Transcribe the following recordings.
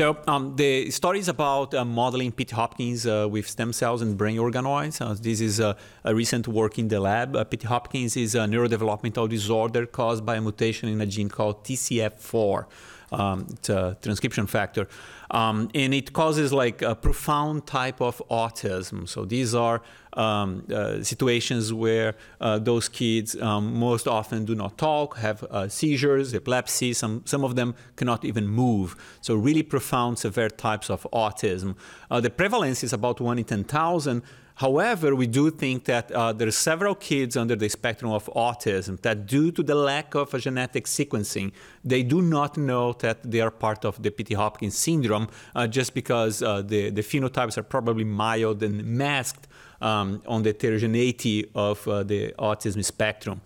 So um, the story is about uh, modeling Pitt Hopkins uh, with stem cells and brain organoids. Uh, this is a, a, recent work in the lab. Uh, Pitt Hopkins is a neurodevelopmental disorder caused by a mutation in a gene called TCF4 um, it's a transcription factor. Um, and it causes like a profound type of autism. So these are um, uh, situations where uh, those kids um, most often do not talk, have uh, seizures, epilepsy. Some some of them cannot even move. So really profound, severe types of autism. Uh, the prevalence is about one in ten thousand. However, we do think that uh, there are several kids under the spectrum of autism that, due to the lack of genetic sequencing, they do not know that they are part of the Pitt Hopkins syndrome uh, just because uh, the, the phenotypes are probably mild and masked um, on the heterogeneity of uh, the autism spectrum.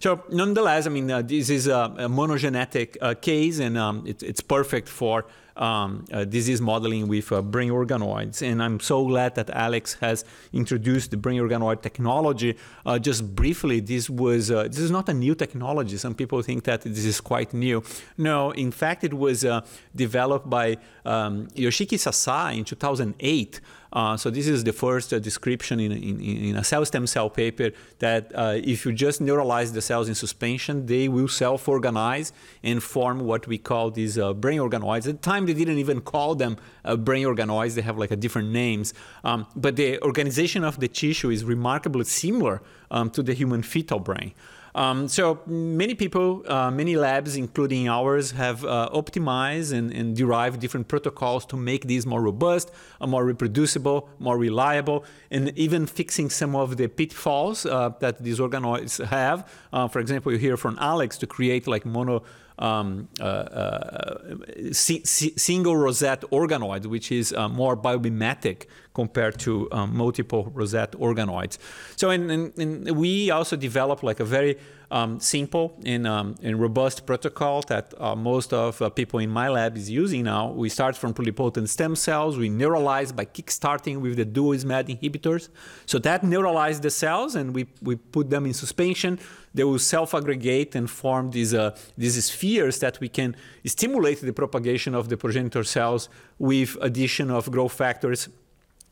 So, nonetheless, I mean, uh, this is a, a monogenetic uh, case, and um, it, it's perfect for um, uh, disease modeling with uh, brain organoids. And I'm so glad that Alex has introduced the brain organoid technology. Uh, just briefly, this was uh, this is not a new technology. Some people think that this is quite new. No, in fact, it was developed by um, Yoshiki Sasai in 2008. Uh, so this is the first uh, description in, in, in, a cell stem cell paper that uh, if you just neuralize the cells in suspension, they will self-organize and form what we call these uh, brain organoids. At the time, they didn't even call them uh, brain organoids. They have like a different names. Um, but the organization of the tissue is remarkably similar um, to the human fetal brain. Um, so many people, uh, many labs, including ours, have uh, optimized and, and, derived different protocols to make these more robust, uh, more reproducible, more reliable, and even fixing some of the pitfalls uh, that these organoids have. Uh, for example, you hear from Alex to create like mono um, uh, uh, single rosette organoid, which is uh, more biomimetic compared to um, multiple rosette organoids. So, in, in, in we also developed like a very um, simple and, um, and, robust protocol that uh, most of uh, people in my lab is using now. We start from pluripotent stem cells. We neuralize by kickstarting with the dual SMAD inhibitors. So that neuralize the cells, and we, we put them in suspension. They will self-aggregate and form these, uh, these spheres that we can stimulate the propagation of the progenitor cells with addition of growth factors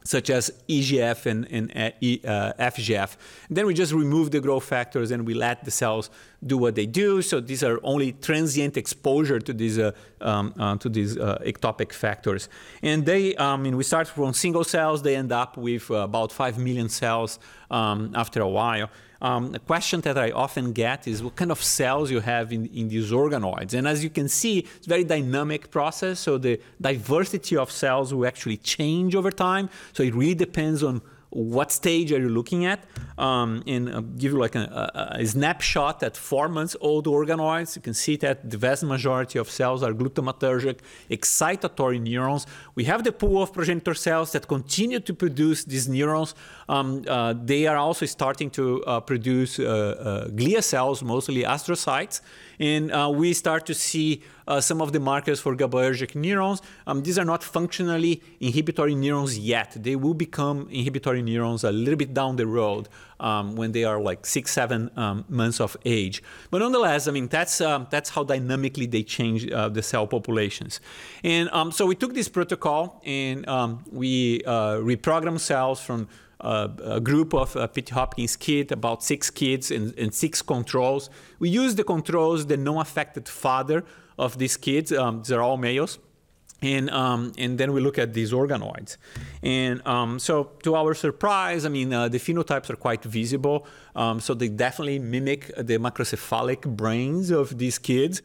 such as EGF and, and uh, FGF. And then we just remove the growth factors and we let the cells do what they do. So these are only transient exposure to these uh, um, uh, to these uh, ectopic factors. And they, I mean, we start from single cells. They end up with uh, about five million cells um, after a while. Um, a question that I often get is what kind of cells you have in, in these organoids. And as you can see, it's a very dynamic process. So the diversity of cells will actually change over time. So it really depends on what stage are you looking at, um, and uh, give you like a, a, a, snapshot at four months old organoids. You can see that the vast majority of cells are glutamatergic, excitatory neurons. We have the pool of progenitor cells that continue to produce these neurons. Um, uh, they are also starting to uh, produce uh, uh, glia cells, mostly astrocytes, and uh, we start to see uh, some of the markers for GABAergic neurons. Um, these are not functionally inhibitory neurons yet. They will become inhibitory neurons a little bit down the road um, when they are like six, seven um, months of age. But nonetheless, I mean, that's, um, that's how dynamically they change uh, the cell populations. And um, so we took this protocol and um, we uh, reprogrammed cells from a group of uh, Pitt Hopkins kids, about six kids and, and, six controls. We used the controls, the non-affected father of these kids. Um, they're all males. And, um, and then we look at these organoids. And um, so, to our surprise, I mean, uh, the phenotypes are quite visible. Um, so, they definitely mimic the macrocephalic brains of these kids.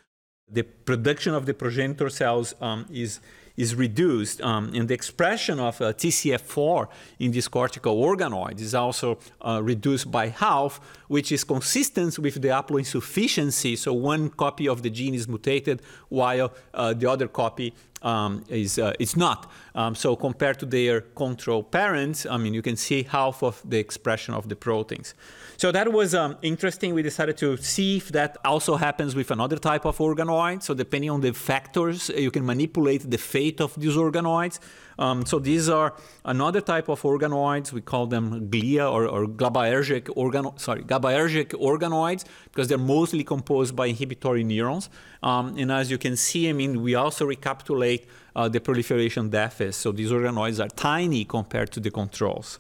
The production of the progenitor cells um, is is reduced, um, and the expression of uh, TCF4 in these cortical organoids is also uh, reduced by half, which is consistent with the haploinsufficiency. So one copy of the gene is mutated while uh, the other copy um, is uh, it's not. Um, so compared to their control parents, I mean, you can see half of the expression of the proteins. So that was um, interesting. We decided to see if that also happens with another type of organoid. So depending on the factors, you can manipulate the fate of these organoids. Um, so these are another type of organoids. We call them glia or, or GABAergic organo- sorry GABAergic organoids because they're mostly composed by inhibitory neurons. Um, and as you can see, I mean, we also recapitulate uh, the proliferation deficit. So these organoids are tiny compared to the controls.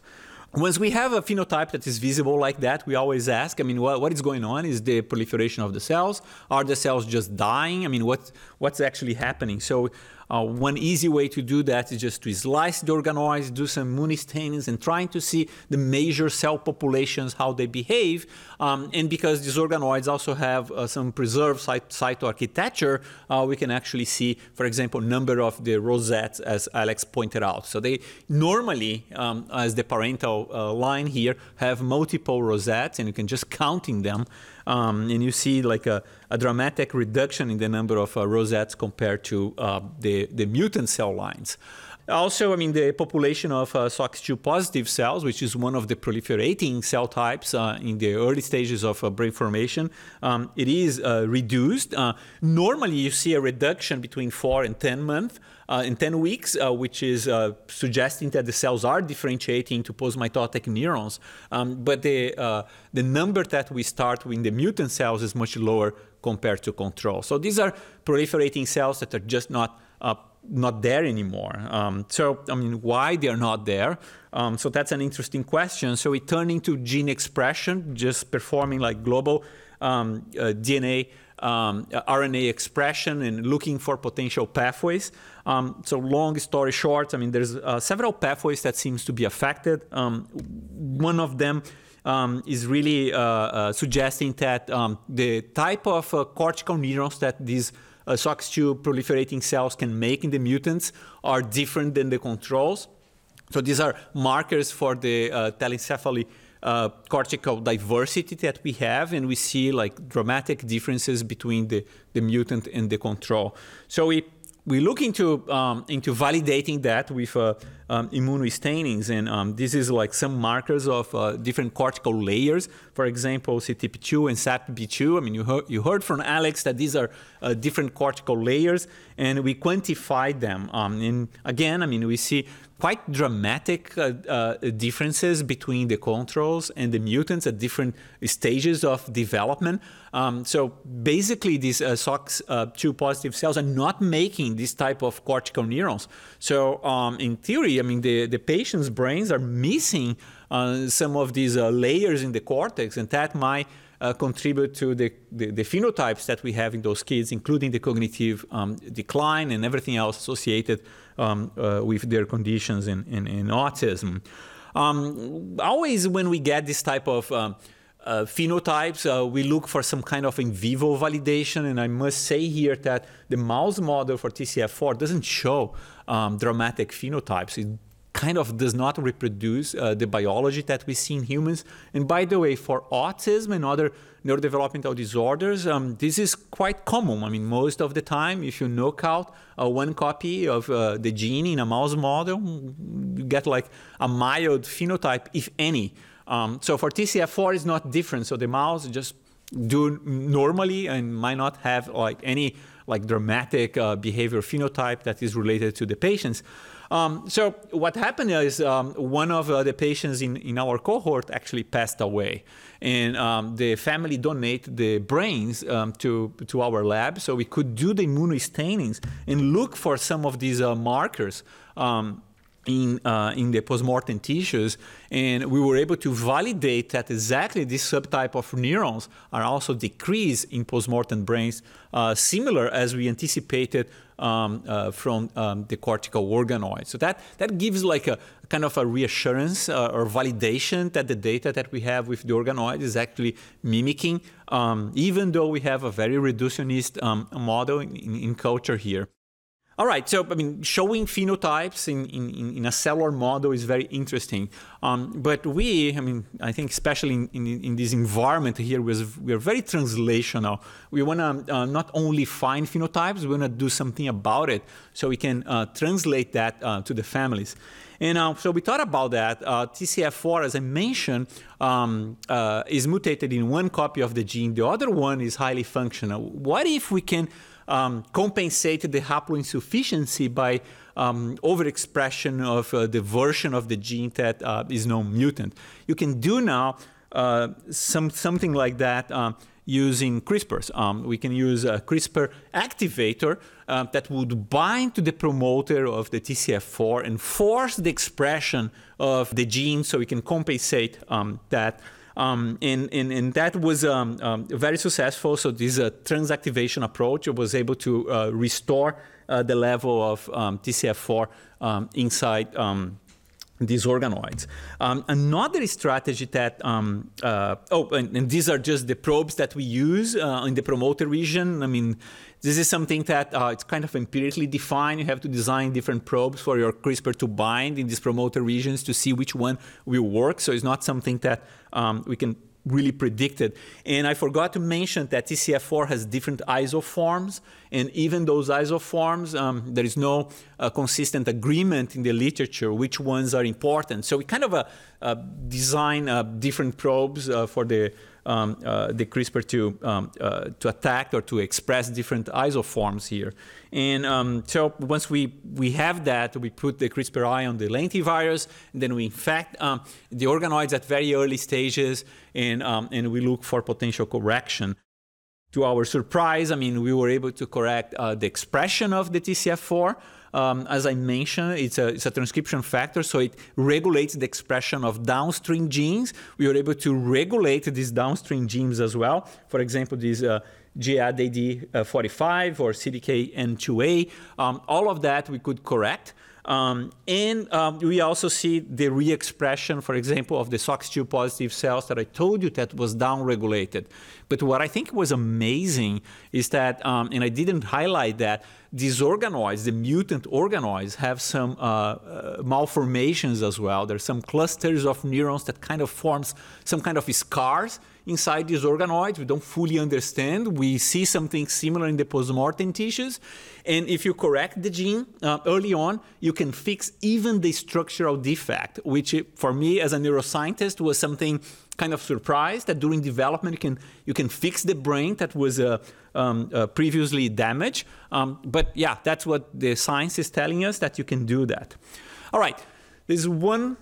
Once we have a phenotype that is visible like that, we always ask, I mean, what, what is going on? Is the proliferation of the cells? Are the cells just dying? I mean, what, what's actually happening? So uh, one easy way to do that is just to slice the organoids, do some stainings, and trying to see the major cell populations, how they behave. Um, and because these organoids also have uh, some preserved cyt- cytoarchitecture, uh, we can actually see, for example, number of the rosettes, as Alex pointed out. So they normally, um, as the parental uh, line here, have multiple rosettes, and you can just counting them um, and you see like a, a, dramatic reduction in the number of uh, rosettes compared to uh, the, the mutant cell lines. Also, I mean, the population of uh, SOX2 positive cells, which is one of the proliferating cell types uh, in the early stages of uh, brain formation, um, it is uh, reduced. Uh, normally, you see a reduction between four and 10 months. Uh, in 10 weeks, which is suggesting that the cells are differentiating to postmitotic neurons. Um, but the, the number that we start with the mutant cells is much lower compared to control. So these are proliferating cells that are just not uh, not there anymore. Um, so, I mean, why they are not there? Um, so that's an interesting question. So we turn into gene expression, just performing like global um, uh, DNA, um, RNA expression, and looking for potential pathways. Um, so long story short, I mean, there's uh, several pathways that seems to be affected. Um, one of them um, is really uh, uh, suggesting that um, the type of uh, cortical neurons that these uh, SOX2 proliferating cells can make in the mutants are different than the controls. So these are markers for the uh, telencephaly uh, cortical diversity that we have, and we see like dramatic differences between the, the mutant and the control. So we we look into um, into validating that with uh, um, immunostainings, and um, this is like some markers of uh, different cortical layers. For example, CTP2 and SAPB2. I mean, you heard, you heard from Alex that these are uh, different cortical layers, and we quantified them. Um, and again, I mean, we see quite dramatic uh, uh, differences between the controls and the mutants at different stages of development. Um, so basically, these uh, SOX2 uh, positive cells are not making this type of cortical neurons. So um, in theory, I mean, the, the patient's brains are missing uh, some of these uh, layers in the cortex, and that might uh, contribute to the, the, the, phenotypes that we have in those kids, including the cognitive um, decline and everything else associated um, uh, with their conditions in, in, in autism. Um, always, when we get this type of um, uh, phenotypes, uh, we look for some kind of in vivo validation. And I must say here that the mouse model for TCF4 doesn't show um, dramatic phenotypes. It kind of does not reproduce uh, the biology that we see in humans. And by the way, for autism and other neurodevelopmental disorders, um, this is quite common. I mean, most of the time, if you knock out uh, one copy of uh, the gene in a mouse model, you get like a mild phenotype, if any. Um, so for TCF4, it's not different. So the mouse just do normally and might not have like any like dramatic uh, behavior phenotype that is related to the patients. Um, so what happened is um, one of uh, the patients in, in our cohort actually passed away, and um, the family donated the brains um, to to our lab, so we could do the immunostainings and look for some of these uh, markers. Um, in, uh, in the postmortem tissues, and we were able to validate that exactly this subtype of neurons are also decreased in postmortem brains, uh, similar as we anticipated um, uh, from um, the cortical organoid. So that, that gives like a kind of a reassurance uh, or validation that the data that we have with the organoid is actually mimicking, um, even though we have a very reductionist um, model in, in culture here. All right, so I mean, showing phenotypes in, in, in a cellular model is very interesting. Um, but we, I mean, I think especially in, in, in this environment here, we're very translational. We want to uh, not only find phenotypes, we want to do something about it so we can uh, translate that uh, to the families. And uh, so we thought about that. Uh, TCF4, as I mentioned, um, uh, is mutated in one copy of the gene. The other one is highly functional. What if we can um, compensate the haploinsufficiency by um, overexpression of uh, the version of the gene that uh, is known mutant. You can do now uh, some something like that uh, using CRISPRs. Um, we can use a CRISPR activator uh, that would bind to the promoter of the TCF4 and force the expression of the gene so we can compensate um, that. Um, and, and, and, that was um, um, very successful. So this uh, transactivation approach was able to uh, restore uh, the level of um, TCF4 um, inside um, these organoids. Um, another strategy that, um, uh, oh, and, and, these are just the probes that we use uh, in the promoter region. I mean, this is something that uh, it's kind of empirically defined. You have to design different probes for your CRISPR to bind in these promoter regions to see which one will work. So it's not something that um, we can really predicted. And I forgot to mention that TCF4 has different isoforms, and even those isoforms, um, there is no uh, consistent agreement in the literature which ones are important. So we kind of uh, uh, design uh, different probes uh, for the um, uh, the CRISPR to um, uh, to attack or to express different isoforms here. And um, so once we we have that, we put the CRISPR-I on the lentivirus, and then we infect um, the organoids at very early stages, and and we look for potential correction. To our surprise, I mean, we were able to correct uh, the expression of the TCF4. Um, as I mentioned, it's a, it's a transcription factor, so it regulates the expression of downstream genes. We were able to regulate these downstream genes as well. For example, these uh, GADD45 or CDKN2A, um, all of that we could correct. Um, and um, we also see the re-expression, for example, of the SOX2 positive cells that I told you that was downregulated. But what I think was amazing is that, um, and I didn't highlight that, these organoids, the mutant organoids, have some uh, uh, malformations as well. There's some clusters of neurons that kind of forms some kind of scars inside these organoids. We don't fully understand. We see something similar in the postmortem tissues. And if you correct the gene uh, early on, you can fix even the structural defect, which for me as a neuroscientist was something kind of surprised that during development you can you can fix the brain that was uh, um, uh, previously damaged. Um, but yeah, that's what the science is telling us that you can do that. All right, there's one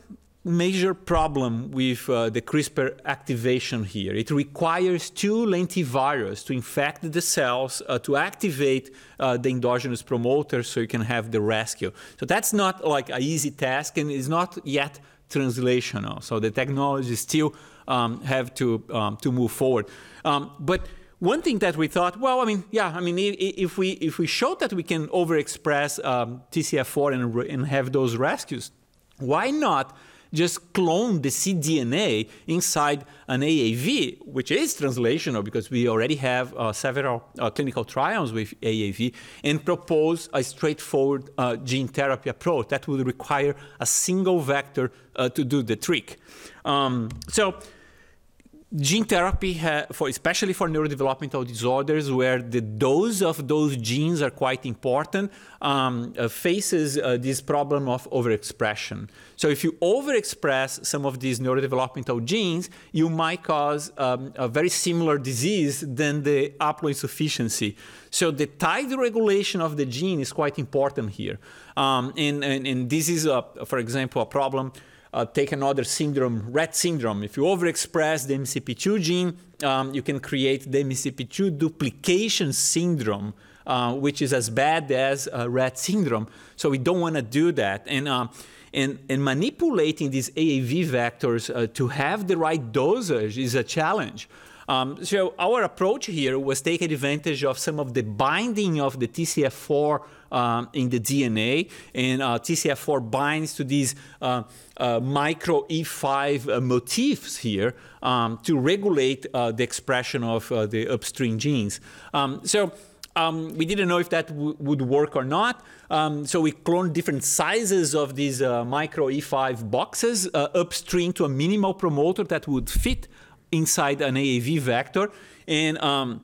major problem with uh, the CRISPR activation here. It requires two lentivirus to infect the cells uh, to activate uh, the endogenous promoter so you can have the rescue. So that's not like an easy task and is not yet translational. So the technology still um, have to um, to move forward. Um, but one thing that we thought, well, I mean, yeah, I mean, if we if we show that we can overexpress um, TCF4 and, and have those rescues, why not just clone the cDNA inside an AAV, which is translational because we already have uh, several uh, clinical trials with AAV, and propose a straightforward uh, gene therapy approach that would require a single vector uh, to do the trick. Um, so gene therapy, for, especially for neurodevelopmental disorders, where the dose of those genes are quite important, um, uh, faces uh, this problem of overexpression. So if you overexpress some of these neurodevelopmental genes, you might cause um, a very similar disease than the haploinsufficiency. So the tide regulation of the gene is quite important here. Um, and, and, and, this is, a, for example, a problem uh, take another syndrome, Rett syndrome. If you overexpress the MCP2 gene, um, you can create the MCP2 duplication syndrome, uh, which is as bad as uh, Rett syndrome. So we don't want to do that. And, um, and, and, manipulating these AAV vectors uh, to have the right dosage is a challenge. Um, so our approach here was take advantage of some of the binding of the TCF4 um, in the DNA, and uh, TCF4 binds to these uh, uh, micro E5 uh, motifs here um, to regulate uh, the expression of uh, the upstream genes. Um, so um, we didn't know if that would work or not. Um, so we cloned different sizes of these uh, micro E5 boxes uh, upstream to a minimal promoter that would fit inside an AAV vector. And um,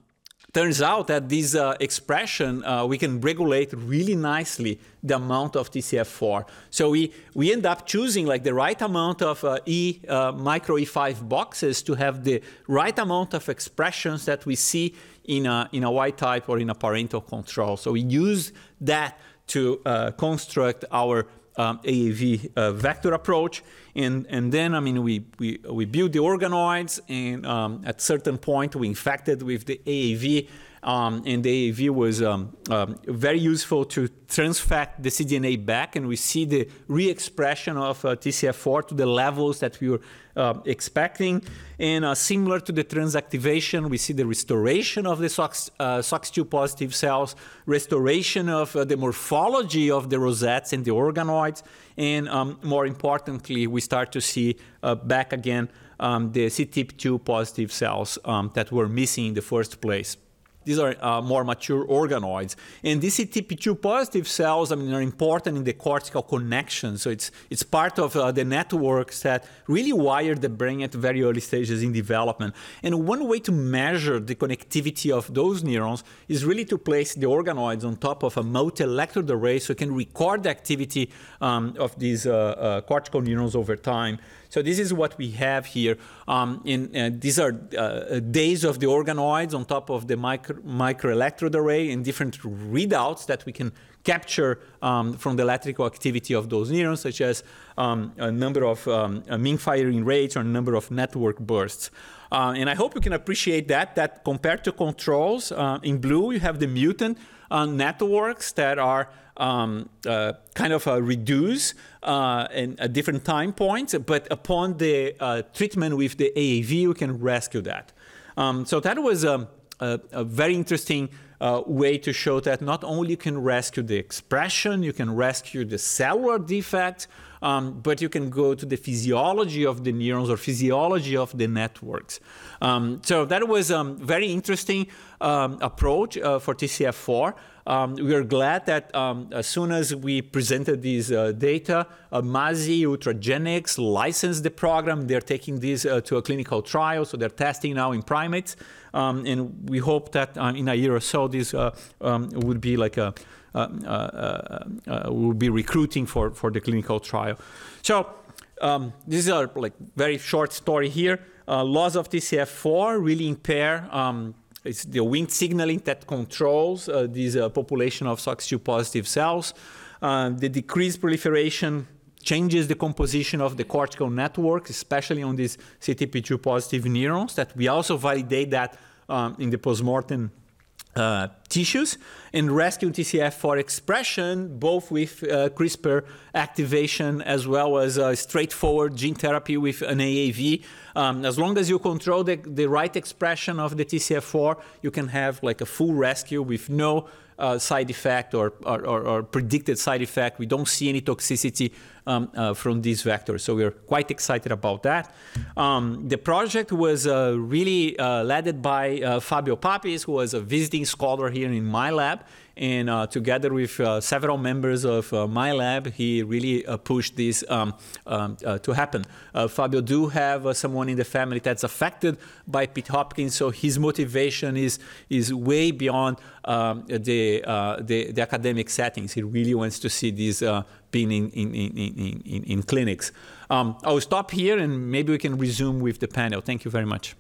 turns out that this uh, expression uh, we can regulate really nicely the amount of TCF4. So we we end up choosing like the right amount of uh, E uh, micro E5 boxes to have the right amount of expressions that we see in a in a Y type or in a parental control. So we use that to uh, construct our um, AAV uh, vector approach. And, and then, I mean, we, we, we build the organoids, and um, at certain point, we infected with the AAV. Um, and the AAV was um, um, very useful to transfect the cDNA back, and we see the re-expression of uh, TCF4 to the levels that we were uh, expecting. And uh, similar to the transactivation, we see the restoration of the SOX, uh, SOX2 positive cells, restoration of uh, the morphology of the rosettes and the organoids, and um, more importantly, we start to see uh, back again um, the CTIP2 positive cells um, that were missing in the first place. These are uh, more mature organoids. And these CTP2 positive cells, I mean, are important in the cortical connection. So it's, it's part of uh, the networks that really wire the brain at very early stages in development. And one way to measure the connectivity of those neurons is really to place the organoids on top of a multi-electrode array so you can record the activity um, of these uh, uh cortical neurons over time. So this is what we have here. Um, in, these are uh, days of the organoids on top of the micro, microelectrode array and different readouts that we can capture um, from the electrical activity of those neurons, such as um, a number of um, mean firing rates or a number of network bursts. Uh, and I hope you can appreciate that, that compared to controls, uh, in blue you have the mutant uh, networks that are um, uh, kind of uh, reduce uh, in, at different time points, but upon the uh, treatment with the AAV, we can rescue that. Um, so that was a, a, a very interesting uh, way to show that not only you can rescue the expression, you can rescue the cellular defect, um, but you can go to the physiology of the neurons or physiology of the networks. Um, so that was a um, very interesting um, approach uh, for TCF4. Um, we are glad that um, as soon as we presented these uh, data, uh, Mazi Ultragenyx licensed the program. They're taking this uh, to a clinical trial, so they're testing now in primates. Um, and we hope that uh, in a year or so, this uh, um, would be like a uh, we'll be recruiting for, for the clinical trial. So um, this is a like very short story here. loss of TCF4 really impair um, it's the Wnt signaling that controls uh, this uh, population of SOX2 positive cells. Uh, the decreased proliferation changes the composition of the cortical network, especially on these CTP2 positive neurons, that we also validate that um, in the postmortem uh, tissues and rescue TCF4 expression, both with uh, CRISPR activation as well as uh, straightforward gene therapy with an AAV. Um, as long as you control the, the right expression of the TCF4, you can have like a full rescue with no uh, side effect or, or, or, predicted side effect. We don't see any toxicity um, uh, from these vectors. So we're quite excited about that. Um, the project was uh, really uh, led by uh, Fabio Papis, who was a visiting scholar here in my lab. And uh, together with uh, several members of uh, my lab, he really uh, pushed this um, um, uh, to happen. Fabio do have someone in the family that's affected by Pitt Hopkins, so his motivation is is way beyond um, the, the, the academic settings. He really wants to see this being in in, in, in, in, in clinics. Um, I'll stop here, and maybe we can resume with the panel. Thank you very much.